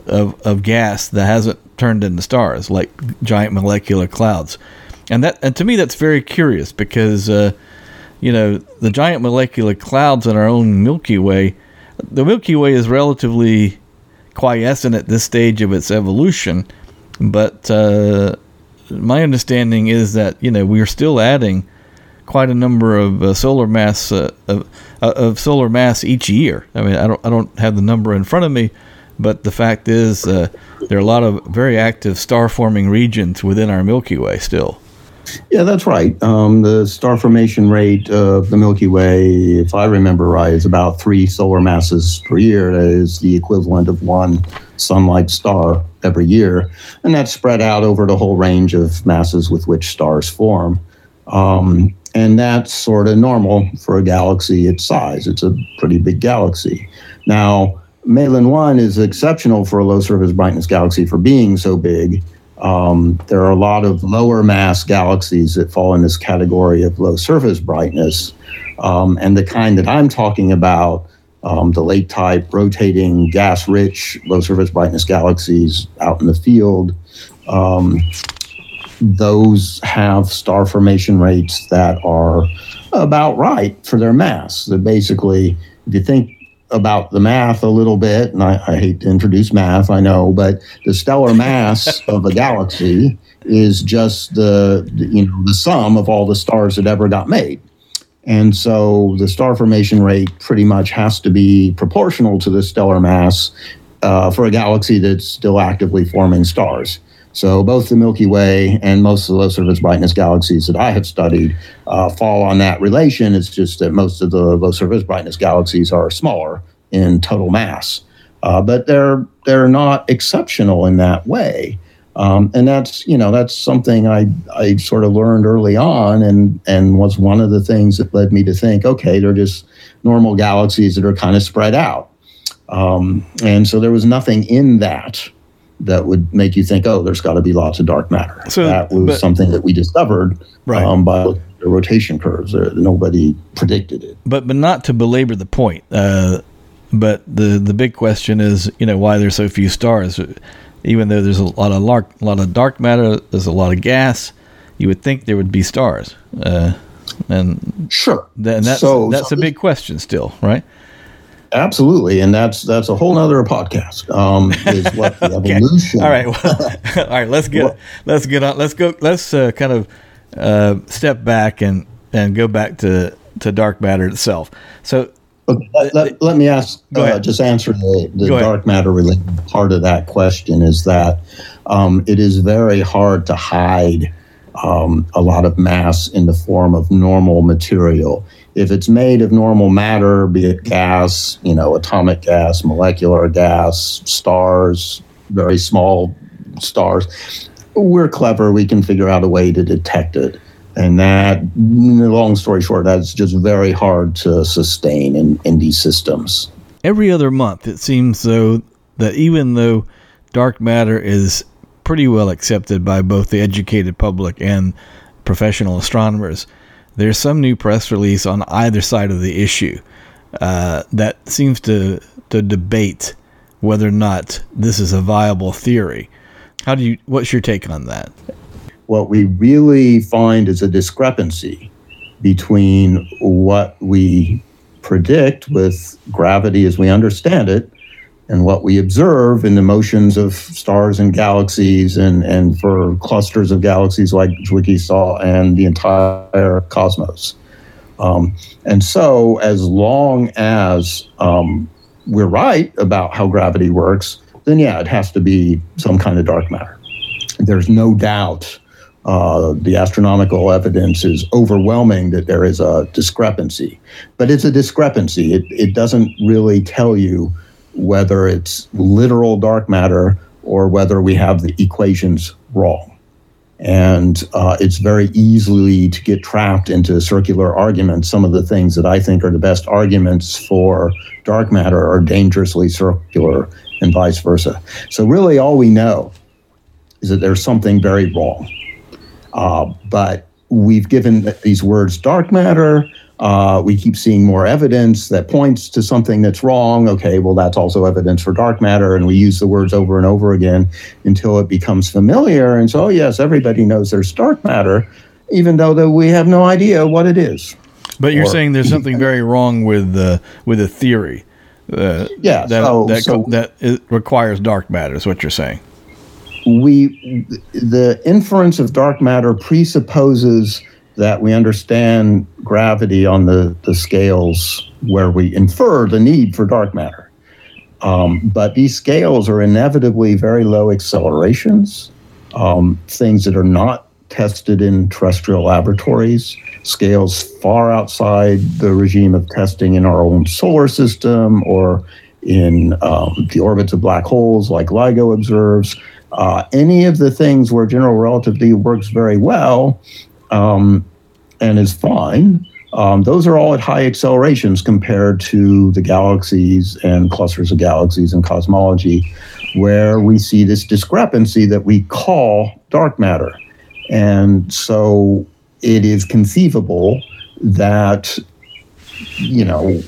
of, of gas that hasn't turned into stars like giant molecular clouds. And that and to me that's very curious because uh, you know the giant molecular clouds in our own Milky Way, the Milky Way is relatively quiescent at this stage of its evolution, but uh, my understanding is that you know we are still adding quite a number of uh, solar mass uh, of, uh, of solar mass each year. I mean, I don't I don't have the number in front of me, but the fact is, uh, there are a lot of very active star forming regions within our Milky Way still. Yeah, that's right. Um, the star formation rate of the Milky Way, if I remember right, is about three solar masses per year. That is the equivalent of one sun-like star every year, and that's spread out over the whole range of masses with which stars form. Um, and that's sort of normal for a galaxy its size. It's a pretty big galaxy. Now, Malin 1 is exceptional for a low surface brightness galaxy for being so big. Um, there are a lot of lower mass galaxies that fall in this category of low surface brightness. Um, and the kind that I'm talking about, um, the late type rotating gas rich low surface brightness galaxies out in the field, um, those have star formation rates that are about right for their mass. That basically, if you think about the math a little bit, and I, I, hate to introduce math, I know, but the stellar mass of a galaxy is just the you know the sum of all the stars that ever got made. And so the star formation rate pretty much has to be proportional to the stellar mass uh, for a galaxy that's still actively forming stars. So both the Milky Way and most of the low surface brightness galaxies that I have studied uh, fall on that relation. It's just that most of the low surface brightness galaxies are smaller in total mass, uh, but they're they're not exceptional in that way. Um, and that's you know that's something I I sort of learned early on, and and was one of the things that led me to think, okay, they're just normal galaxies that are kind of spread out. Um, and so there was nothing in that that would make you think, oh, there's got to be lots of dark matter. So that was but, something that we discovered right. um, by the rotation curves. Uh, nobody predicted it. But but not to belabor the point. Uh, but the the big question is, you know, why there's so few stars. Even though there's a lot of lark, a lot of dark matter, there's a lot of gas. You would think there would be stars. Uh, and sure, and that's so, that's so a big question still, right? Absolutely, and that's that's a whole nother podcast. Um, is what the okay. evolution. All right, well, all right. Let's get well, let's get on. Let's go. Let's uh, kind of uh, step back and and go back to to dark matter itself. So. Okay, let, let, let, me ask, uh, just answer the, the dark matter related part of that question is that um, it is very hard to hide um, a lot of mass in the form of normal material if it's made of normal matter, be it gas, you know, atomic gas, molecular gas, stars, very small stars, we're clever. We can figure out a way to detect it. And that, long story short, that's just very hard to sustain in, in these systems. Every other month, it seems though that even though dark matter is pretty well accepted by both the educated public and professional astronomers, there's some new press release on either side of the issue uh, that seems to to debate whether or not this is a viable theory. How do you? What's your take on that? What we really find is a discrepancy between what we predict with gravity as we understand it and what we observe in the motions of stars and galaxies and, and for clusters of galaxies like Zwicky saw and the entire cosmos. Um, and so, as long as um, we're right about how gravity works, then yeah, it has to be some kind of dark matter. There's no doubt uh, the astronomical evidence is overwhelming that there is a discrepancy. But it's a discrepancy. It, it doesn't really tell you whether it's literal dark matter or whether we have the equations wrong. And uh, it's very easily to get trapped into circular arguments. Some of the things that I think are the best arguments for dark matter are dangerously circular and vice versa. So, really, all we know is that there's something very wrong. Uh, but we've given these words dark matter uh, we keep seeing more evidence that points to something that's wrong. Okay, well, that's also evidence for dark matter. And we use the words over and over again until it becomes familiar. And so, oh, yes, everybody knows there's dark matter, even though we have no idea what it is. But you're or, saying there's something very wrong with the with the theory. Uh, yeah, that so, that, so, that requires dark matter. Is what you're saying? We the inference of dark matter presupposes that we understand gravity on the, the scales where we infer the need for dark matter. Um, but these scales are inevitably very low accelerations, um, things that are not tested in terrestrial laboratories, scales far outside the regime of testing in our own solar system or in um, the orbits of black holes like LIGO observes. Uh, any of the things where general relativity works very well um, and is fine, um, those are all at high accelerations compared to the galaxies and clusters of galaxies in cosmology, where we see this discrepancy that we call dark matter. And so it is conceivable that, you know,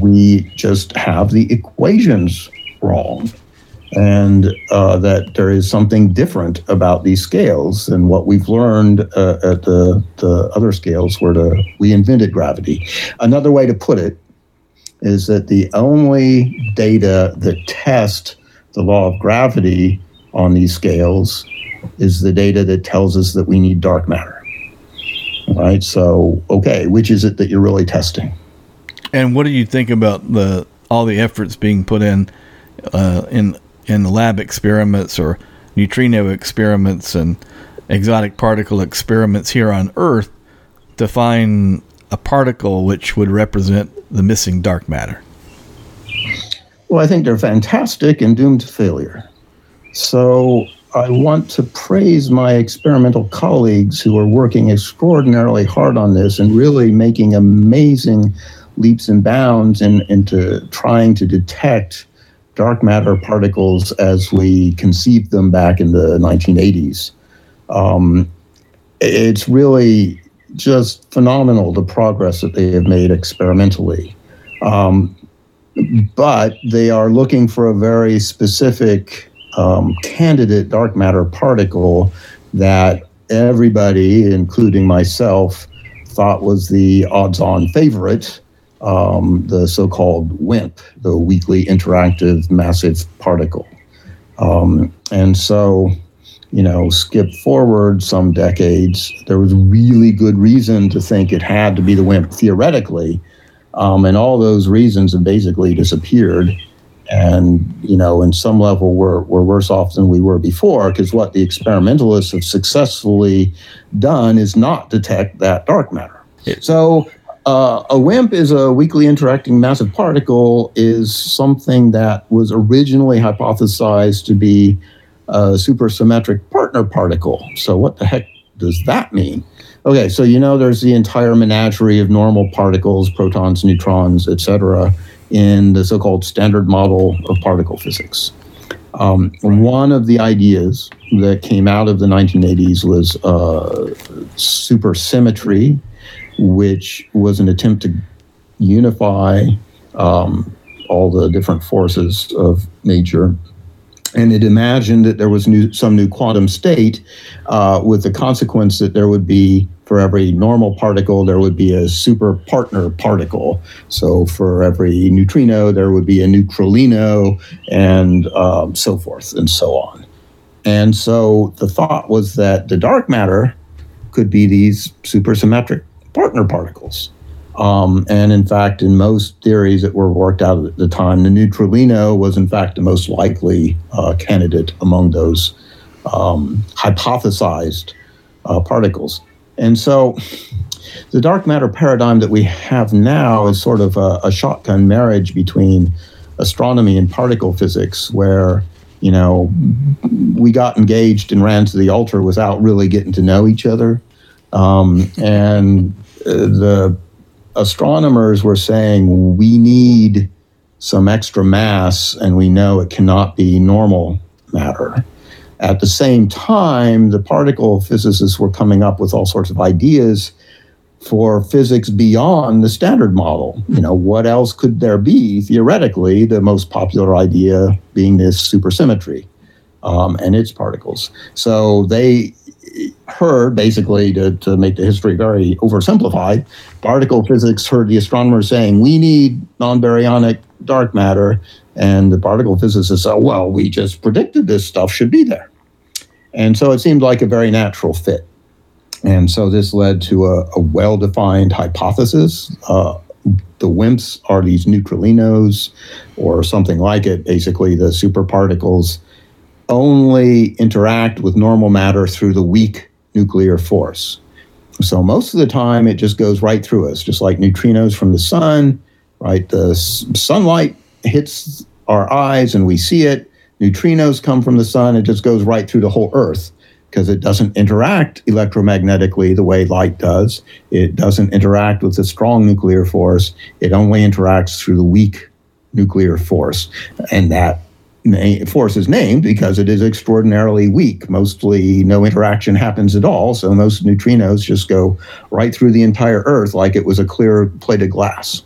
we just have the equations wrong and uh, that there is something different about these scales and what we've learned uh, at the, the other scales where the, we invented gravity. Another way to put it is that the only data that test the law of gravity on these scales is the data that tells us that we need dark matter. Right. So, okay, which is it that you're really testing? And what do you think about the all the efforts being put in uh, in in lab experiments or neutrino experiments and exotic particle experiments here on Earth to find a particle which would represent the missing dark matter? Well, I think they're fantastic and doomed to failure. So I want to praise my experimental colleagues who are working extraordinarily hard on this and really making amazing leaps and bounds in, into trying to detect dark matter particles as we conceived them back in the 1980s. Um, it's really just phenomenal the progress that they have made experimentally. Um, but they are looking for a very specific um, candidate dark matter particle that everybody, including myself, thought was the odds on favorite, um, the so called WIMP, the weakly interactive massive particle. Um, and so, you know, skip forward some decades, there was really good reason to think it had to be the WIMP theoretically. Um, and all those reasons have basically disappeared and you know in some level we're, we're worse off than we were before because what the experimentalists have successfully done is not detect that dark matter so uh, a WIMP is a weakly interacting massive particle is something that was originally hypothesized to be a supersymmetric partner particle so what the heck does that mean okay so you know there's the entire menagerie of normal particles protons neutrons etc in the so called standard model of particle physics. Um, one of the ideas that came out of the 1980s was uh, supersymmetry, which was an attempt to unify um, all the different forces of nature. And it imagined that there was new, some new quantum state uh, with the consequence that there would be for every normal particle, there would be a super partner particle. So for every neutrino, there would be a neutralino, and um, so forth and so on. And so the thought was that the dark matter could be these supersymmetric partner particles. Um, and in fact, in most theories that were worked out at the time, the neutralino was in fact the most likely uh, candidate among those um, hypothesized uh, particles. And so the dark matter paradigm that we have now is sort of a, a shotgun marriage between astronomy and particle physics, where you know, we got engaged and ran to the altar without really getting to know each other. Um, and uh, the astronomers were saying we need some extra mass, and we know it cannot be normal matter. At the same time, the particle physicists were coming up with all sorts of ideas for physics beyond the standard model. You know, what else could there be theoretically? The most popular idea being this supersymmetry um, and its particles. So they heard basically to, to make the history very oversimplified particle physics heard the astronomers saying we need non-baryonic dark matter and the particle physicists said well we just predicted this stuff should be there and so it seemed like a very natural fit. And so this led to a, a well defined hypothesis. Uh, the WIMPs are these neutralinos or something like it. Basically, the superparticles only interact with normal matter through the weak nuclear force. So most of the time, it just goes right through us, just like neutrinos from the sun, right? The sunlight hits our eyes and we see it. Neutrinos come from the sun, it just goes right through the whole Earth because it doesn't interact electromagnetically the way light does. It doesn't interact with the strong nuclear force. It only interacts through the weak nuclear force. And that force is named because it is extraordinarily weak. Mostly no interaction happens at all. So most neutrinos just go right through the entire Earth like it was a clear plate of glass.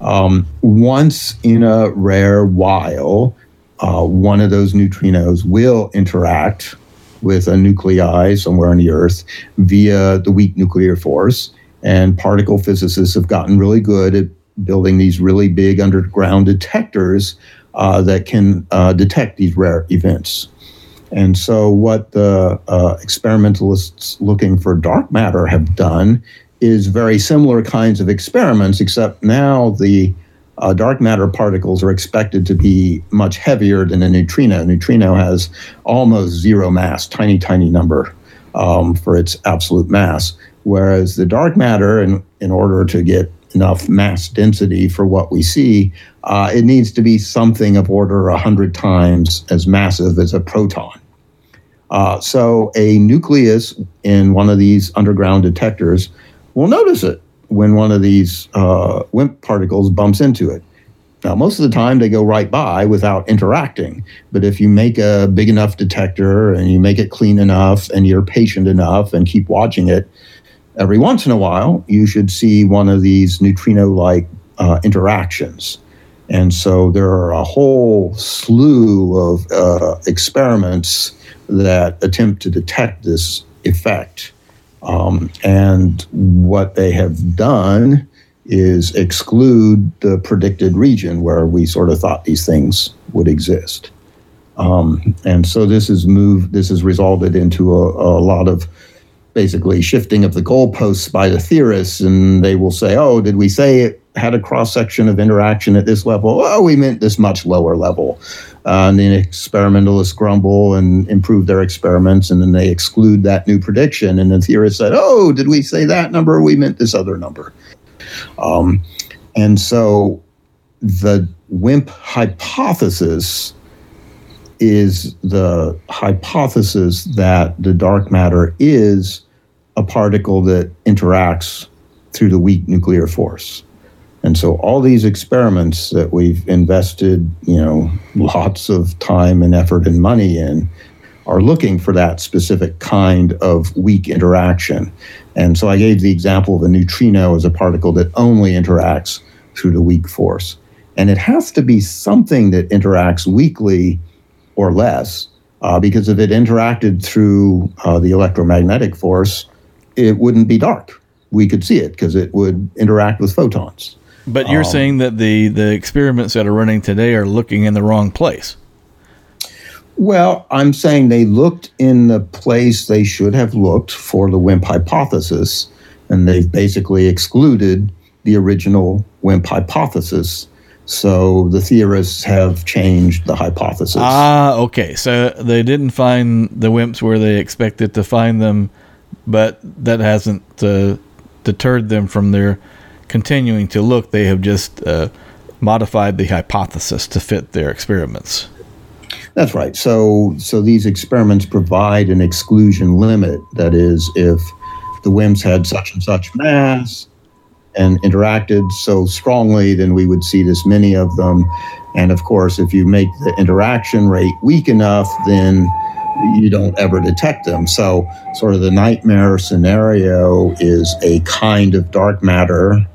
Um, once in a rare while, uh, one of those neutrinos will interact with a nuclei somewhere on the Earth via the weak nuclear force. And particle physicists have gotten really good at building these really big underground detectors uh, that can uh, detect these rare events. And so, what the uh, experimentalists looking for dark matter have done is very similar kinds of experiments, except now the uh, dark matter particles are expected to be much heavier than a neutrino. A neutrino has almost zero mass, tiny, tiny number um, for its absolute mass. Whereas the dark matter, in, in order to get enough mass density for what we see, uh, it needs to be something of order 100 times as massive as a proton. Uh, so a nucleus in one of these underground detectors will notice it when one of these uh, WIMP particles bumps into it. Now, most of the time they go right by without interacting. But if you make a big enough detector and you make it clean enough and you're patient enough and keep watching it, every once in a while you should see one of these neutrino like uh, interactions. And so there are a whole slew of uh, experiments that attempt to detect this effect. Um, and what they have done is exclude the predicted region where we sort of thought these things would exist. Um, and so this has moved, this has resulted into a, a lot of basically shifting of the goalposts by the theorists, and they will say, "Oh, did we say it had a cross section of interaction at this level? Oh, we meant this much lower level." Uh, and then experimentalists grumble and improve their experiments, and then they exclude that new prediction. And the theorists said, "Oh, did we say that number? We meant this other number." Um, and so, the WIMP hypothesis is the hypothesis that the dark matter is a particle that interacts through the weak nuclear force. And so all these experiments that we've invested, you know, lots of time and effort and money in are looking for that specific kind of weak interaction. And so I gave the example of a neutrino as a particle that only interacts through the weak force. And it has to be something that interacts weakly or less, uh, because if it interacted through uh, the electromagnetic force, it wouldn't be dark. We could see it because it would interact with photons. But you're um, saying that the, the experiments that are running today are looking in the wrong place. Well, I'm saying they looked in the place they should have looked for the WIMP hypothesis, and they've basically excluded the original WIMP hypothesis. So the theorists have changed the hypothesis. Ah, okay. So they didn't find the WIMPs where they expected to find them but that hasn't uh, deterred them from their continuing to look. They have just uh, modified the hypothesis to fit their experiments. That's right. So, so these experiments provide an exclusion limit. That is, if the WIMPs had such and such mass and interacted so strongly, then we would see this many of them. And of course, if you make the interaction rate weak enough, then you don't ever detect them. So, sort of the nightmare scenario is a kind of dark matter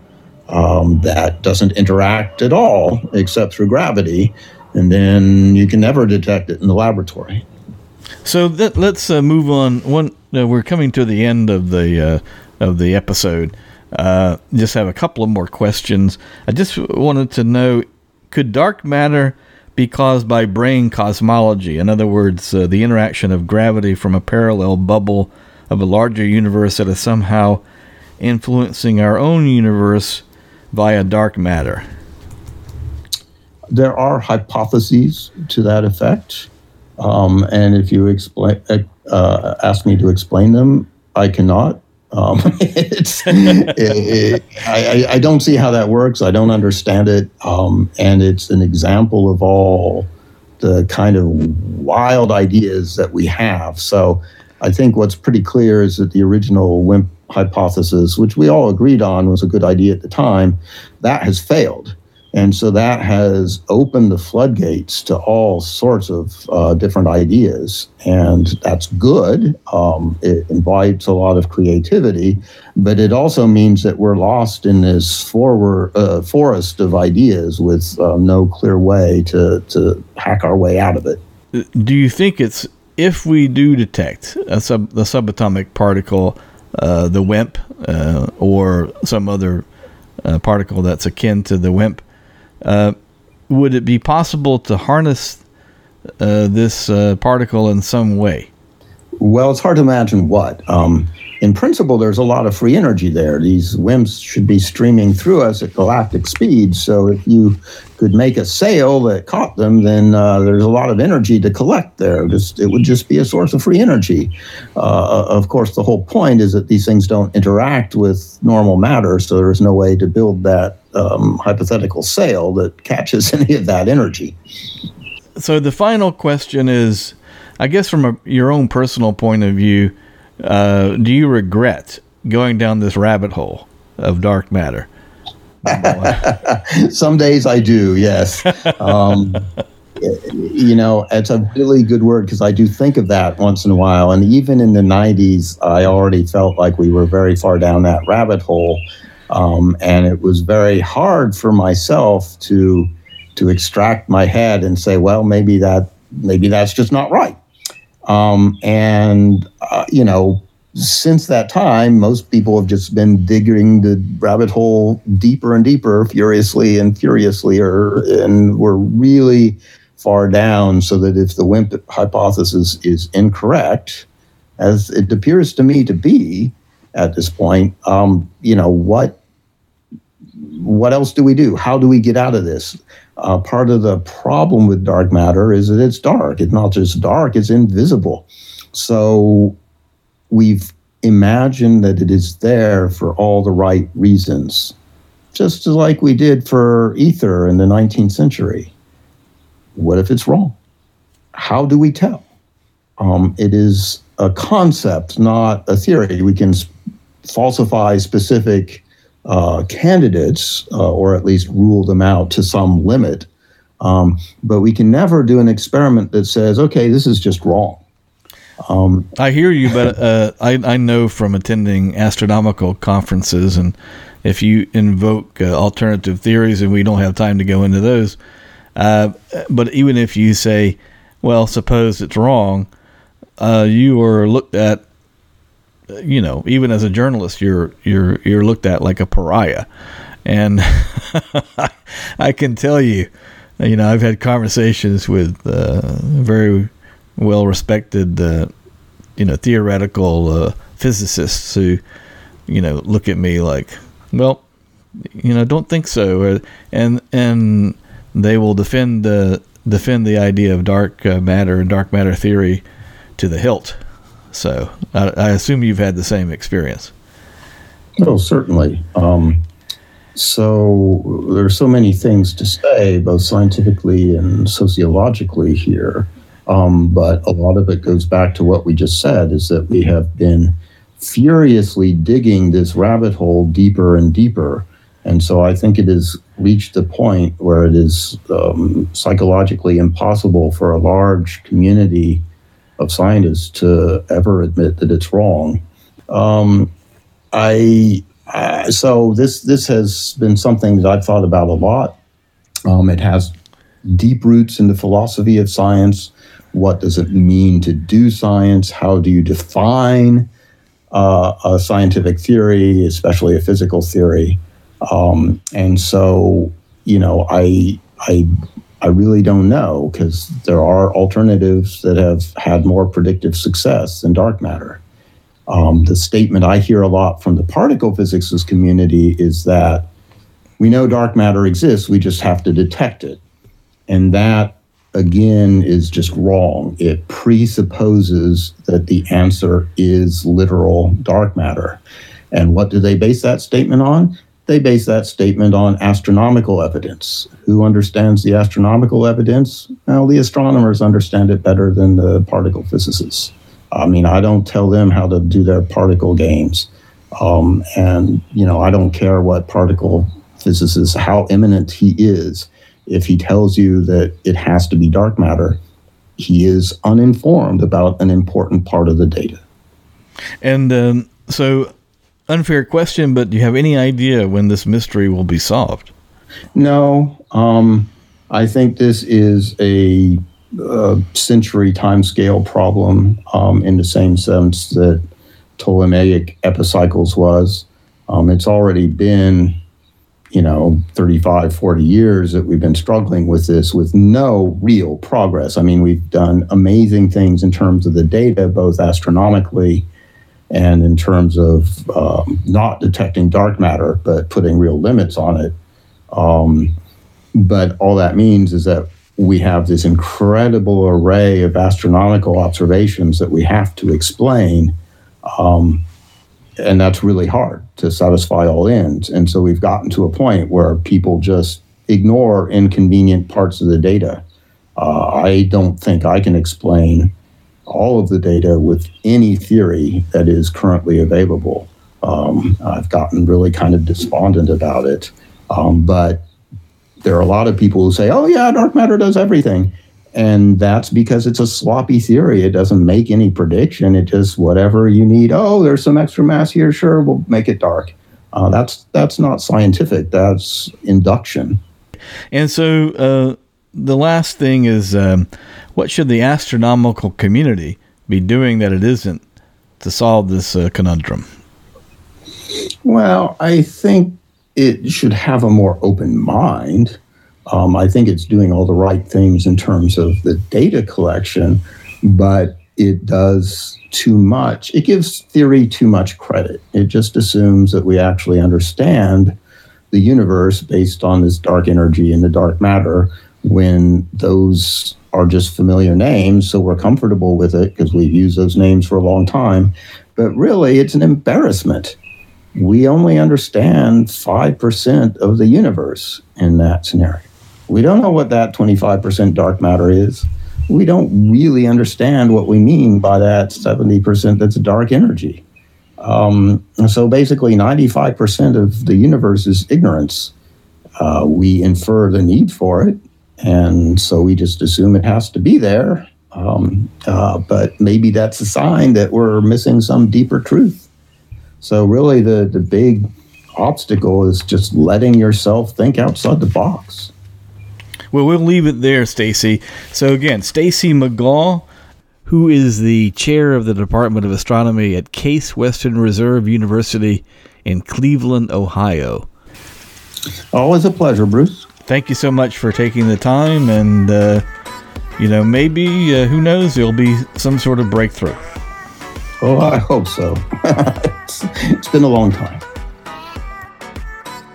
um, that doesn't interact at all except through gravity, and then you can never detect it in the laboratory. So that, let's uh, move on. One, uh, we're coming to the end of the uh, of the episode. Uh, just have a couple of more questions. I just wanted to know: Could dark matter be caused by brane cosmology. In other words, uh, the interaction of gravity from a parallel bubble of a larger universe that is somehow influencing our own universe via dark matter. There are hypotheses to that effect. Um, and if you uh, ask me to explain them, I cannot. Um, it, it, I, I, don't see how that works. I don't understand it. Um, and it's an example of all the kind of wild ideas that we have. So I think what's pretty clear is that the original WIMP hypothesis, which we all agreed on was a good idea at the time, that has failed. And so that has opened the floodgates to all sorts of uh, different ideas. And that's good. Um, it invites a lot of creativity, but it also means that we're lost in this forward, uh, forest of ideas with uh, no clear way to, to hack our way out of it. Do you think it's if we do detect a sub, the subatomic particle, uh, the WIMP, uh, or some other uh, particle that's akin to the WIMP, would it be possible to harness uh, this uh, particle in some way? Well, it's hard to imagine what. Um, in principle, there's a lot of free energy there. These WIMPs should be streaming through us at galactic speed. So if you could make a sail that caught them, then uh, there's a lot of energy to collect there. Just, it would just be a source of free energy. Uh, of course, the whole point is that these things don't interact with normal matter, so there's no way to build that um, hypothetical sail that catches any of that energy. So the final question is, I guess from a, your own personal point of view, uh, do you regret going down this rabbit hole of dark matter? Some days I do, yes. Um, you know, it's a really good word because I do think of that once in a while. And even in the 90s, I already felt like we were very far down that rabbit hole. Um, and it was very hard for myself to to extract my head and say, well, maybe that maybe that's just not right. Um, and uh, you know, since that time, most people have just been digging the rabbit hole deeper and deeper, furiously and furiously, or and we're really far down. So that if the WIMP hypothesis is incorrect, as it appears to me to be at this point, um, you know what what else do we do? How do we get out of this? Uh, part of the problem with dark matter is that it's dark. It's not just dark, it's invisible. So we've imagined that it is there for all the right reasons, just like we did for ether in the 19th century. What if it's wrong? How do we tell? Um, it is a concept, not a theory. We can falsify specific uh, candidates, uh, or at least rule them out to some limit. Um, but we can never do an experiment that says, okay, this is just wrong. Um, I hear you, but uh, I, I know from attending astronomical conferences, and if you invoke uh, alternative theories, and we don't have time to go into those, uh, but even if you say, well, suppose it's wrong, uh, you are looked at you know, even as a journalist, you're you're you're looked at like a pariah, and I can tell you, you know, I've had conversations with uh, very well respected, uh, you know, theoretical uh, physicists who, you know, look at me like, well, you know, don't think so, and and they will defend the defend the idea of dark uh, matter and dark matter theory to the hilt. So I, I assume you've had the same experience. Oh, certainly. Um, so there are so many things to say, both scientifically and sociologically here. Um, but a lot of it goes back to what we just said is that we have been furiously digging this rabbit hole deeper and deeper. And so I think it has reached a point where it is um, psychologically impossible for a large community of scientists to ever admit that it's wrong. Um, I so this this has been something that I've thought about a lot. Um, it has deep roots in the philosophy of science. What does it mean to do science? How do you define uh, a scientific theory, especially a physical theory? Um, and so, you know, I I I really don't know because there are alternatives that have had more predictive success than dark matter. Um, the statement I hear a lot from the particle physics community is that we know dark matter exists, we just have to detect it. And that again, is just wrong. It presupposes that the answer is literal dark matter. And what do they base that statement on? They base that statement on astronomical evidence. Who understands the astronomical evidence? Well, the astronomers understand it better than the particle physicists. I mean, I don't tell them how to do their particle games. Um, and, you know, I don't care what particle physicist, how eminent he is. If he tells you that it has to be dark matter, he is uninformed about an important part of the data. And um, so, unfair question, but do you have any idea when this mystery will be solved? No. Um, I think this is a, a century timescale problem um, in the same sense that Ptolemaic epicycles was. Um, it's already been, you know, 35, 40 years that we've been struggling with this with no real progress. I mean, we've done amazing things in terms of the data, both astronomically and in terms of um, not detecting dark matter, but putting real limits on it. Um, but all that means is that we have this incredible array of astronomical observations that we have to explain um, and that's really hard to satisfy all ends. And so we've gotten to a point where people just ignore inconvenient parts of the data. Uh, I don't think I can explain all of the data with any theory that is currently available. Um, I've gotten really kind of despondent about it. Um, but there are a lot of people who say, oh, yeah, dark matter does everything. And that's because it's a sloppy theory. It doesn't make any prediction. It just whatever you need. Oh, there's some extra mass here. Sure, we'll make it dark. Uh, that's that's not scientific. That's induction. And so uh, the last thing is, um, what should the astronomical community be doing that it isn't to solve this uh, conundrum? Well, I think it should have a more open mind. Um, I think it's doing all the right things in terms of the data collection, but it does too much. It gives theory too much credit. It just assumes that we actually understand the universe based on this dark energy and the dark matter when those are just familiar names. So we're comfortable with it because we've used those names for a long time. But really, it's an embarrassment. We only understand 5% of the universe in that scenario. We don't know what that 25% dark matter is. We don't really understand what we mean by that 70% that's dark energy. Um, so basically, 95% of the universe is ignorance. Uh, we infer the need for it, and so we just assume it has to be there. Um, uh, but maybe that's a sign that we're missing some deeper truth. So, really, the, the big obstacle is just letting yourself think outside the box. Well, we'll leave it there, Stacy. So again, Stacy McGaugh, who is the chair of the Department of Astronomy at Case Western Reserve University in Cleveland, Ohio. Always a pleasure, Bruce. Thank you so much for taking the time, and uh, you know, maybe uh, who knows, there'll be some sort of breakthrough. Oh, I hope so. it's, it's been a long time.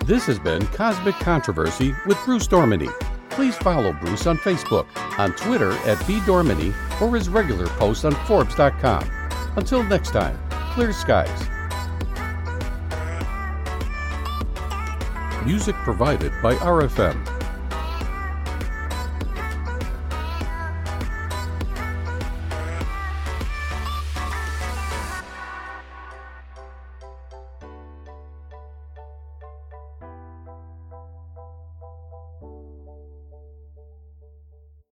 This has been Cosmic Controversy with Bruce Dorminey. Please follow Bruce on Facebook, on Twitter at bdorminey, or his regular posts on Forbes.com. Until next time, clear skies. Music provided by RFM